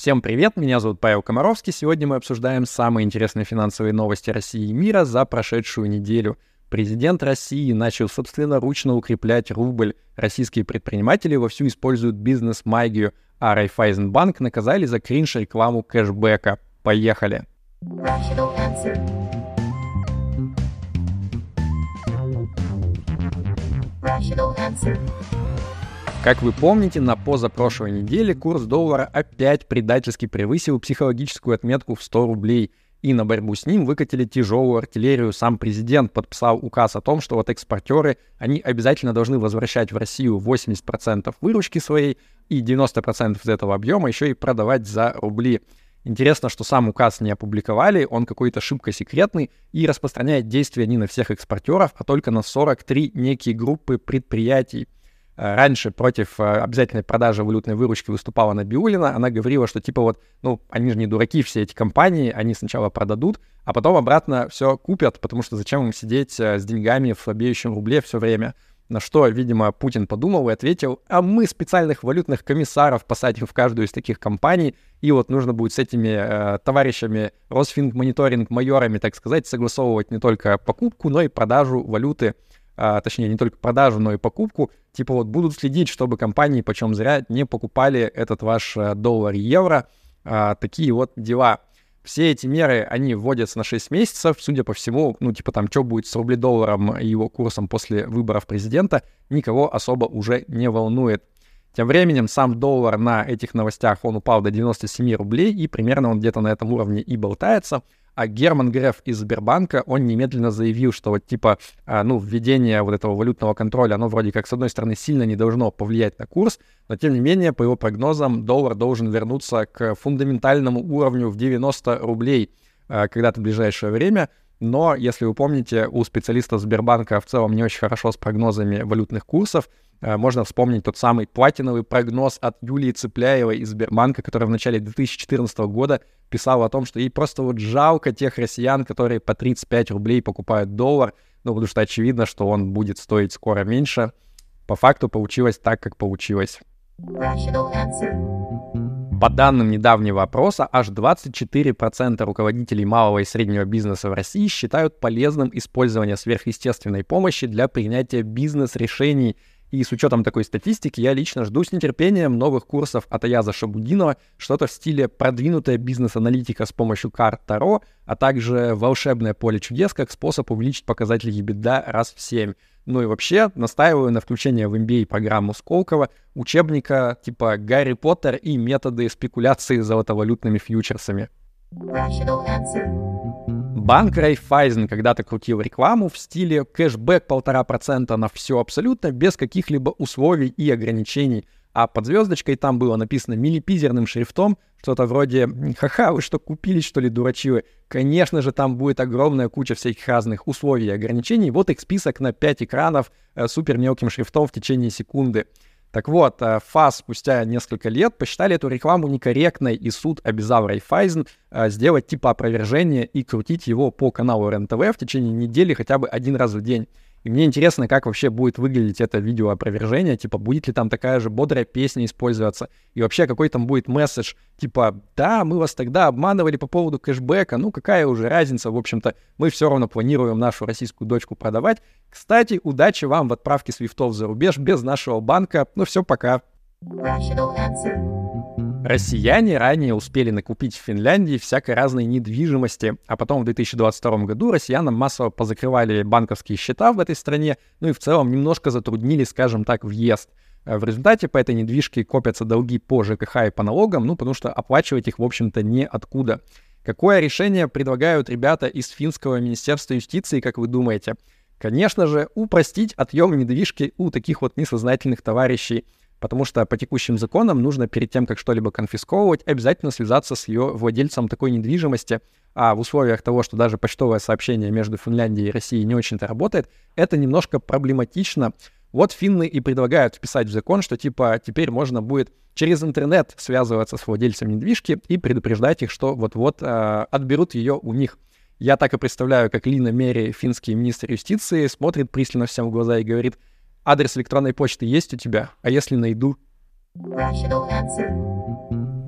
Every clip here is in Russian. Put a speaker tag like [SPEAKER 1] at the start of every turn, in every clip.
[SPEAKER 1] Всем привет, меня зовут Павел Комаровский. Сегодня мы обсуждаем самые интересные финансовые новости России и мира за прошедшую неделю. Президент России начал собственноручно укреплять рубль. Российские предприниматели вовсю используют бизнес-магию, а Райфайзенбанк наказали за кринж рекламу кэшбэка. Поехали! Rational answer. Как вы помните, на позапрошлой неделе курс доллара опять предательски превысил психологическую отметку в 100 рублей, и на борьбу с ним выкатили тяжелую артиллерию. Сам президент подписал указ о том, что вот экспортеры, они обязательно должны возвращать в Россию 80% выручки своей и 90% из этого объема еще и продавать за рубли. Интересно, что сам указ не опубликовали, он какой-то шибко секретный и распространяет действия не на всех экспортеров, а только на 43 некие группы предприятий. Раньше против э, обязательной продажи валютной выручки выступала Набиулина. Она говорила, что типа вот, ну, они же не дураки все эти компании, они сначала продадут, а потом обратно все купят, потому что зачем им сидеть э, с деньгами в слабеющем рубле все время. На что, видимо, Путин подумал и ответил, а мы специальных валютных комиссаров посадим в каждую из таких компаний, и вот нужно будет с этими э, товарищами Росфинмониторинг майорами, так сказать, согласовывать не только покупку, но и продажу валюты а, точнее, не только продажу, но и покупку, типа вот будут следить, чтобы компании почем зря не покупали этот ваш э, доллар и евро. А, такие вот дела. Все эти меры, они вводятся на 6 месяцев, судя по всему, ну, типа там, что будет с рубледолларом и его курсом после выборов президента, никого особо уже не волнует. Тем временем сам доллар на этих новостях, он упал до 97 рублей, и примерно он где-то на этом уровне и болтается — а Герман Греф из Сбербанка, он немедленно заявил, что вот типа, а, ну, введение вот этого валютного контроля, оно вроде как, с одной стороны, сильно не должно повлиять на курс, но тем не менее, по его прогнозам, доллар должен вернуться к фундаментальному уровню в 90 рублей а, когда-то в ближайшее время. Но, если вы помните, у специалистов Сбербанка в целом не очень хорошо с прогнозами валютных курсов, можно вспомнить тот самый платиновый прогноз от Юлии Цепляевой из Сбербанка, которая в начале 2014 года писала о том, что ей просто вот жалко тех россиян, которые по 35 рублей покупают доллар, ну, потому что очевидно, что он будет стоить скоро меньше. По факту получилось так, как получилось. По данным недавнего опроса, аж 24% руководителей малого и среднего бизнеса в России считают полезным использование сверхъестественной помощи для принятия бизнес-решений и с учетом такой статистики я лично жду с нетерпением новых курсов от Аяза Шабудинова, что-то в стиле продвинутая бизнес-аналитика с помощью карт Таро, а также волшебное поле чудес как способ увеличить показатели EBITDA раз в 7. Ну и вообще настаиваю на включение в MBA программу Сколково учебника типа «Гарри Поттер и методы спекуляции золотовалютными фьючерсами». Rational answer. Банк Райфайзен когда-то крутил рекламу в стиле кэшбэк полтора процента на все абсолютно, без каких-либо условий и ограничений. А под звездочкой там было написано милипизерным шрифтом, что-то вроде «Ха-ха, вы что, купились, что ли, дурачивы?» Конечно же, там будет огромная куча всяких разных условий и ограничений. Вот их список на 5 экранов э, супер мелким шрифтом в течение секунды. Так вот, э, ФАС спустя несколько лет посчитали эту рекламу некорректной, и суд обязал Райфайзен сделать типа опровержение и крутить его по каналу РНТВ в течение недели хотя бы один раз в день. И мне интересно, как вообще будет выглядеть это видео опровержения, типа, будет ли там такая же бодрая песня использоваться, и вообще какой там будет месседж, типа, да, мы вас тогда обманывали по поводу кэшбэка, ну какая уже разница, в общем-то, мы все равно планируем нашу российскую дочку продавать. Кстати, удачи вам в отправке свифтов за рубеж без нашего банка, ну все, пока. Rational answer. Россияне ранее успели накупить в Финляндии всякой разной недвижимости, а потом в 2022 году россиянам массово позакрывали банковские счета в этой стране, ну и в целом немножко затруднили, скажем так, въезд. Э, в результате по этой недвижке копятся долги по ЖКХ и по налогам, ну потому что оплачивать их, в общем-то, неоткуда. Какое решение предлагают ребята из финского министерства юстиции, как вы думаете? Конечно же, упростить отъем недвижки у таких вот несознательных товарищей – потому что по текущим законам нужно перед тем, как что-либо конфисковывать, обязательно связаться с ее владельцем такой недвижимости, а в условиях того, что даже почтовое сообщение между Финляндией и Россией не очень-то работает, это немножко проблематично. Вот финны и предлагают вписать в закон, что типа теперь можно будет через интернет связываться с владельцем недвижки и предупреждать их, что вот-вот э, отберут ее у них. Я так и представляю, как Лина Мери, финский министр юстиции, смотрит пристально всем в глаза и говорит — Адрес электронной почты есть у тебя? А если найду?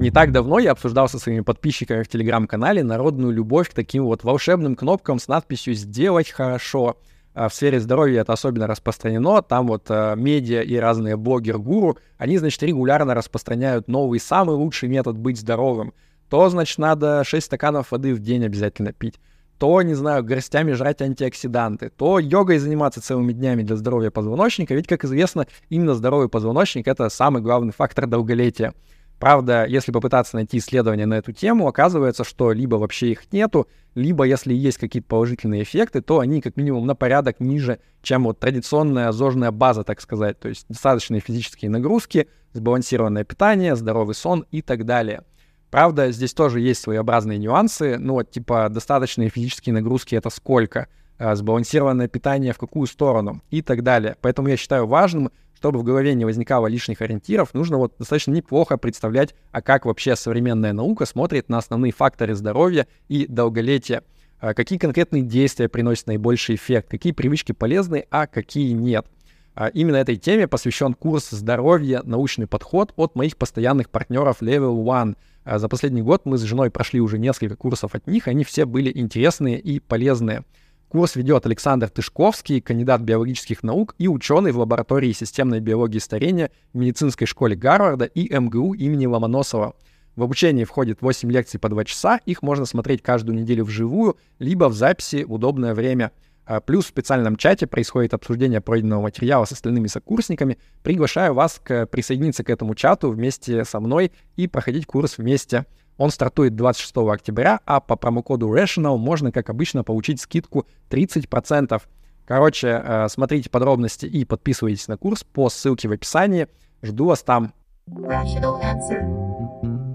[SPEAKER 1] Не так давно я обсуждал со своими подписчиками в телеграм-канале народную любовь к таким вот волшебным кнопкам с надписью «Сделать хорошо». А в сфере здоровья это особенно распространено. Там вот э, медиа и разные блогер-гуру, они, значит, регулярно распространяют новый, самый лучший метод быть здоровым. То, значит, надо 6 стаканов воды в день обязательно пить то, не знаю, горстями жрать антиоксиданты, то йогой заниматься целыми днями для здоровья позвоночника, ведь, как известно, именно здоровый позвоночник — это самый главный фактор долголетия. Правда, если попытаться найти исследования на эту тему, оказывается, что либо вообще их нету, либо если есть какие-то положительные эффекты, то они как минимум на порядок ниже, чем вот традиционная зожная база, так сказать. То есть достаточные физические нагрузки, сбалансированное питание, здоровый сон и так далее. Правда, здесь тоже есть своеобразные нюансы. Ну типа, достаточные физические нагрузки — это сколько? А, сбалансированное питание в какую сторону? И так далее. Поэтому я считаю важным, чтобы в голове не возникало лишних ориентиров, нужно вот достаточно неплохо представлять, а как вообще современная наука смотрит на основные факторы здоровья и долголетия. А какие конкретные действия приносят наибольший эффект, какие привычки полезны, а какие нет. А именно этой теме посвящен курс «Здоровье. Научный подход» от моих постоянных партнеров Level One — а за последний год мы с женой прошли уже несколько курсов от них, они все были интересные и полезные. Курс ведет Александр Тышковский, кандидат биологических наук и ученый в лаборатории системной биологии старения в медицинской школе Гарварда и МГУ имени Ломоносова. В обучении входит 8 лекций по 2 часа, их можно смотреть каждую неделю вживую, либо в записи в удобное время – плюс в специальном чате происходит обсуждение пройденного материала с остальными сокурсниками. Приглашаю вас к, присоединиться к этому чату вместе со мной и проходить курс вместе. Он стартует 26 октября, а по промокоду Rational можно, как обычно, получить скидку 30%. Короче, э, смотрите подробности и подписывайтесь на курс по ссылке в описании. Жду вас там. Rational answer.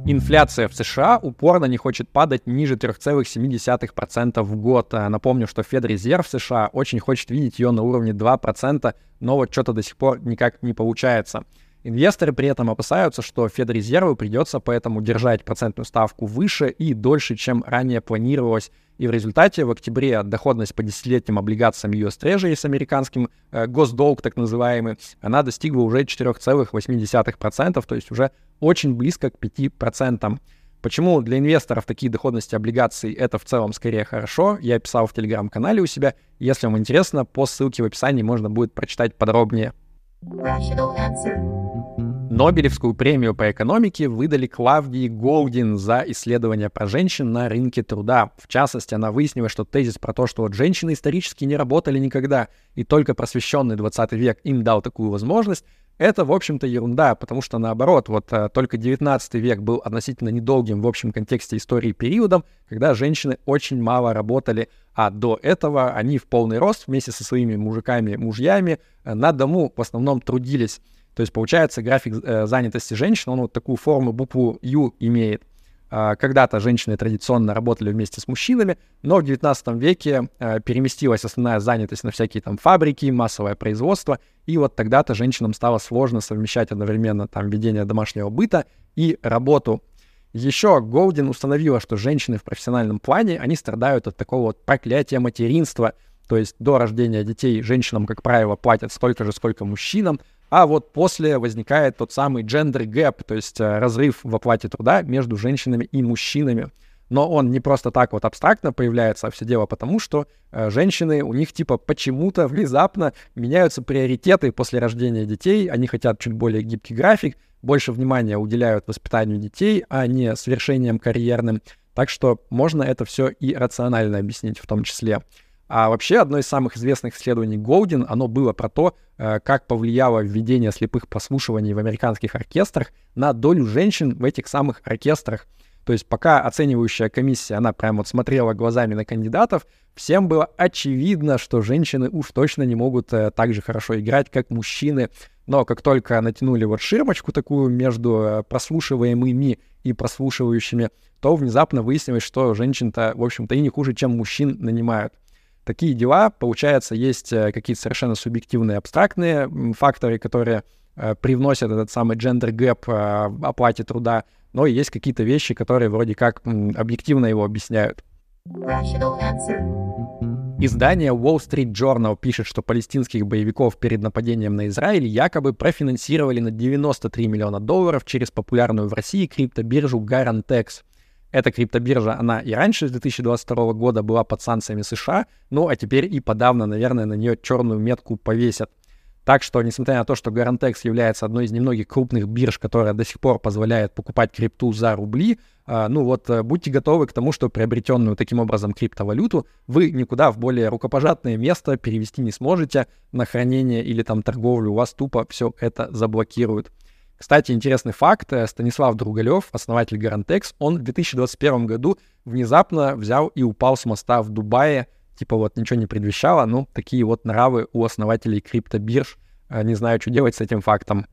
[SPEAKER 1] Инфляция в США упорно не хочет падать ниже 3,7% в год. А напомню, что Федрезерв США очень хочет видеть ее на уровне 2%, но вот что-то до сих пор никак не получается. Инвесторы при этом опасаются, что Федрезерву придется поэтому держать процентную ставку выше и дольше, чем ранее планировалось. И в результате в октябре доходность по десятилетним облигациям US Treasury с американским э, госдолг, так называемый, она достигла уже 4,8%, то есть уже очень близко к 5%. Почему для инвесторов такие доходности облигаций это в целом скорее хорошо, я писал в телеграм-канале у себя. Если вам интересно, по ссылке в описании можно будет прочитать подробнее. Нобелевскую премию по экономике выдали Клавдии Голдин за исследования про женщин на рынке труда. В частности, она выяснила, что тезис про то, что вот женщины исторически не работали никогда, и только просвещенный 20 век им дал такую возможность, это, в общем-то, ерунда, потому что, наоборот, вот а, только 19 век был относительно недолгим в общем контексте истории периодом, когда женщины очень мало работали, а до этого они в полный рост вместе со своими мужиками-мужьями э, на дому в основном трудились. То есть, получается, график э, занятости женщин, он вот такую форму, букву «Ю» имеет. А, когда-то женщины традиционно работали вместе с мужчинами, но в 19 веке а, переместилась основная занятость на всякие там фабрики, массовое производство, и вот тогда-то женщинам стало сложно совмещать одновременно там ведение домашнего быта и работу. Еще Голдин установила, что женщины в профессиональном плане, они страдают от такого вот проклятия материнства, то есть до рождения детей женщинам, как правило, платят столько же, сколько мужчинам, а вот после возникает тот самый gender gap, то есть э, разрыв в оплате труда между женщинами и мужчинами. Но он не просто так вот абстрактно появляется, а все дело потому, что э, женщины, у них типа почему-то внезапно меняются приоритеты после рождения детей, они хотят чуть более гибкий график, больше внимания уделяют воспитанию детей, а не свершениям карьерным. Так что можно это все и рационально объяснить в том числе. А вообще одно из самых известных исследований Голдин, оно было про то, э, как повлияло введение слепых прослушиваний в американских оркестрах на долю женщин в этих самых оркестрах. То есть пока оценивающая комиссия, она прям вот смотрела глазами на кандидатов, всем было очевидно, что женщины уж точно не могут э, так же хорошо играть, как мужчины. Но как только натянули вот ширмочку такую между э, прослушиваемыми и прослушивающими, то внезапно выяснилось, что женщин-то, в общем-то, и не хуже, чем мужчин нанимают такие дела, получается, есть э, какие-то совершенно субъективные, абстрактные факторы, которые э, привносят этот самый gender gap э, оплате труда, но есть какие-то вещи, которые вроде как объективно его объясняют. Издание Wall Street Journal пишет, что палестинских боевиков перед нападением на Израиль якобы профинансировали на 93 миллиона долларов через популярную в России криптобиржу Garantex. Эта криптобиржа, она и раньше, с 2022 года, была под санкциями США, ну а теперь и подавно, наверное, на нее черную метку повесят. Так что, несмотря на то, что Garantex является одной из немногих крупных бирж, которая до сих пор позволяет покупать крипту за рубли, а, ну вот э, будьте готовы к тому, что приобретенную таким образом криптовалюту вы никуда в более рукопожатное место перевести не сможете на хранение или там торговлю, у вас тупо все это заблокируют. Кстати, интересный факт. Э, Станислав Другалев, основатель Garantex, он в 2021 году внезапно взял и упал с моста в Дубае. Типа вот ничего не предвещало. Ну, такие вот нравы у основателей криптобирж. Э, не знаю, что делать с этим фактом.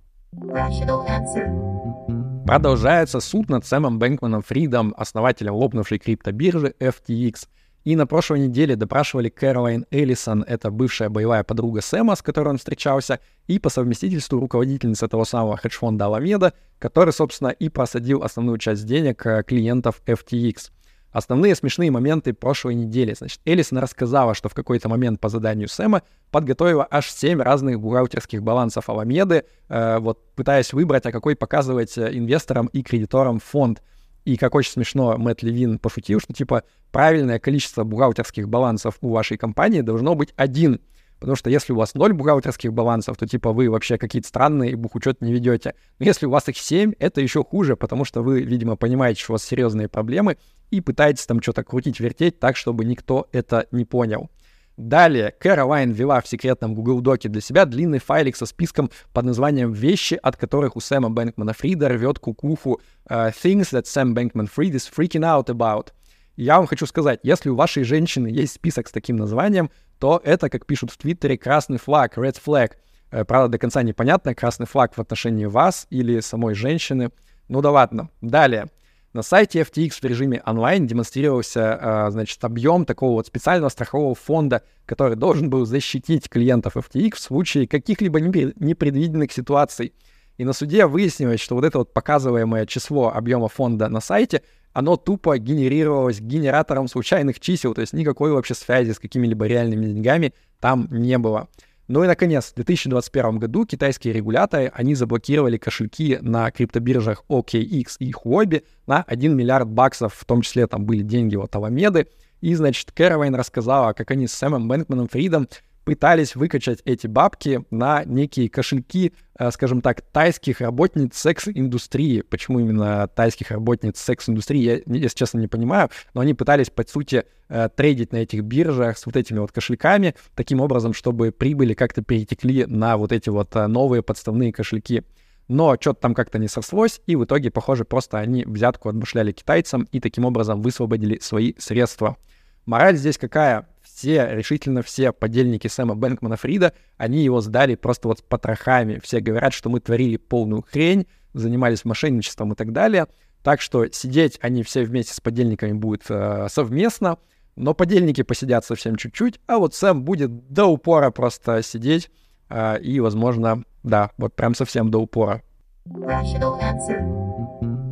[SPEAKER 1] Продолжается суд над Сэмом Бэнкманом Фридом, основателем лопнувшей криптобиржи FTX. И на прошлой неделе допрашивали Кэролайн Эллисон, это бывшая боевая подруга Сэма, с которой он встречался, и по совместительству руководительница того самого хедж-фонда Alameda, который, собственно, и просадил основную часть денег э, клиентов FTX. Основные смешные моменты прошлой недели. Значит, Элисон рассказала, что в какой-то момент по заданию Сэма подготовила аж 7 разных бухгалтерских балансов Аламеды, э, вот пытаясь выбрать, а какой показывать э, инвесторам и кредиторам фонд. И как очень смешно Мэтт Левин пошутил, что типа правильное количество бухгалтерских балансов у вашей компании должно быть один — Потому что если у вас ноль бухгалтерских балансов, то типа вы вообще какие-то странные бухучет не ведете. Но если у вас их 7, это еще хуже, потому что вы, видимо, понимаете, что у вас серьезные проблемы и пытаетесь там что-то крутить, вертеть так, чтобы никто это не понял. Далее, Кэролайн ввела в секретном Google Доке для себя длинный файлик со списком под названием «Вещи, от которых у Сэма Бэнкмана Фрида рвет кукуху. Uh, things that Sam Bankman Fried is freaking out about». Я вам хочу сказать, если у вашей женщины есть список с таким названием, то это, как пишут в Твиттере, красный флаг, red flag. Э, правда, до конца непонятно, красный флаг в отношении вас или самой женщины. Ну да ладно. Далее. На сайте FTX в режиме онлайн демонстрировался, э, значит, объем такого вот специального страхового фонда, который должен был защитить клиентов FTX в случае каких-либо непредвиденных ситуаций. И на суде выяснилось, что вот это вот показываемое число объема фонда на сайте оно тупо генерировалось генератором случайных чисел, то есть никакой вообще связи с какими-либо реальными деньгами там не было. Ну и, наконец, в 2021 году китайские регуляторы, они заблокировали кошельки на криптобиржах OKX и Huobi на 1 миллиард баксов, в том числе там были деньги от Аламеды. И, значит, Кэровайн рассказала, как они с Сэмом Бэнкманом Фридом пытались выкачать эти бабки на некие кошельки, э, скажем так, тайских работниц секс-индустрии. Почему именно тайских работниц секс-индустрии, я, если честно, не понимаю, но они пытались, по сути, э, трейдить на этих биржах с вот этими вот кошельками, таким образом, чтобы прибыли как-то перетекли на вот эти вот э, новые подставные кошельки. Но что-то там как-то не сослось, и в итоге, похоже, просто они взятку отбашляли китайцам и таким образом высвободили свои средства. Мораль здесь какая? Все, решительно все подельники Сэма Бэнкмана Фрида, они его сдали просто вот с потрохами. Все говорят, что мы творили полную хрень, занимались мошенничеством и так далее. Так что сидеть они все вместе с подельниками будут э, совместно, но подельники посидят совсем чуть-чуть, а вот Сэм будет до упора просто сидеть э, и, возможно, да, вот прям совсем до упора. Rational answer.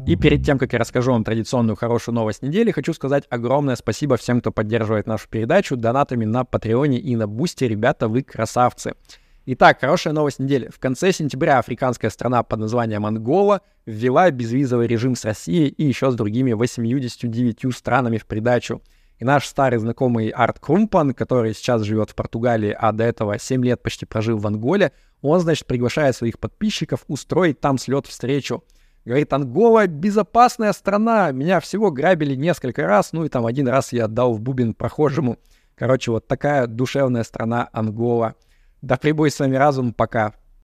[SPEAKER 1] И перед тем, как я расскажу вам традиционную хорошую новость недели, хочу сказать огромное спасибо всем, кто поддерживает нашу передачу донатами на Патреоне и на Бусте. Ребята, вы красавцы. Итак, хорошая новость недели. В конце сентября африканская страна под названием Ангола ввела безвизовый режим с Россией и еще с другими 89 странами в придачу. И наш старый знакомый Арт Крумпан, который сейчас живет в Португалии, а до этого 7 лет почти прожил в Анголе, он, значит, приглашает своих подписчиков устроить там слет-встречу. Говорит, Ангола безопасная страна, меня всего грабили несколько раз, ну и там один раз я отдал в бубен прохожему. Короче, вот такая душевная страна Ангола. Да прибой с вами разум, пока.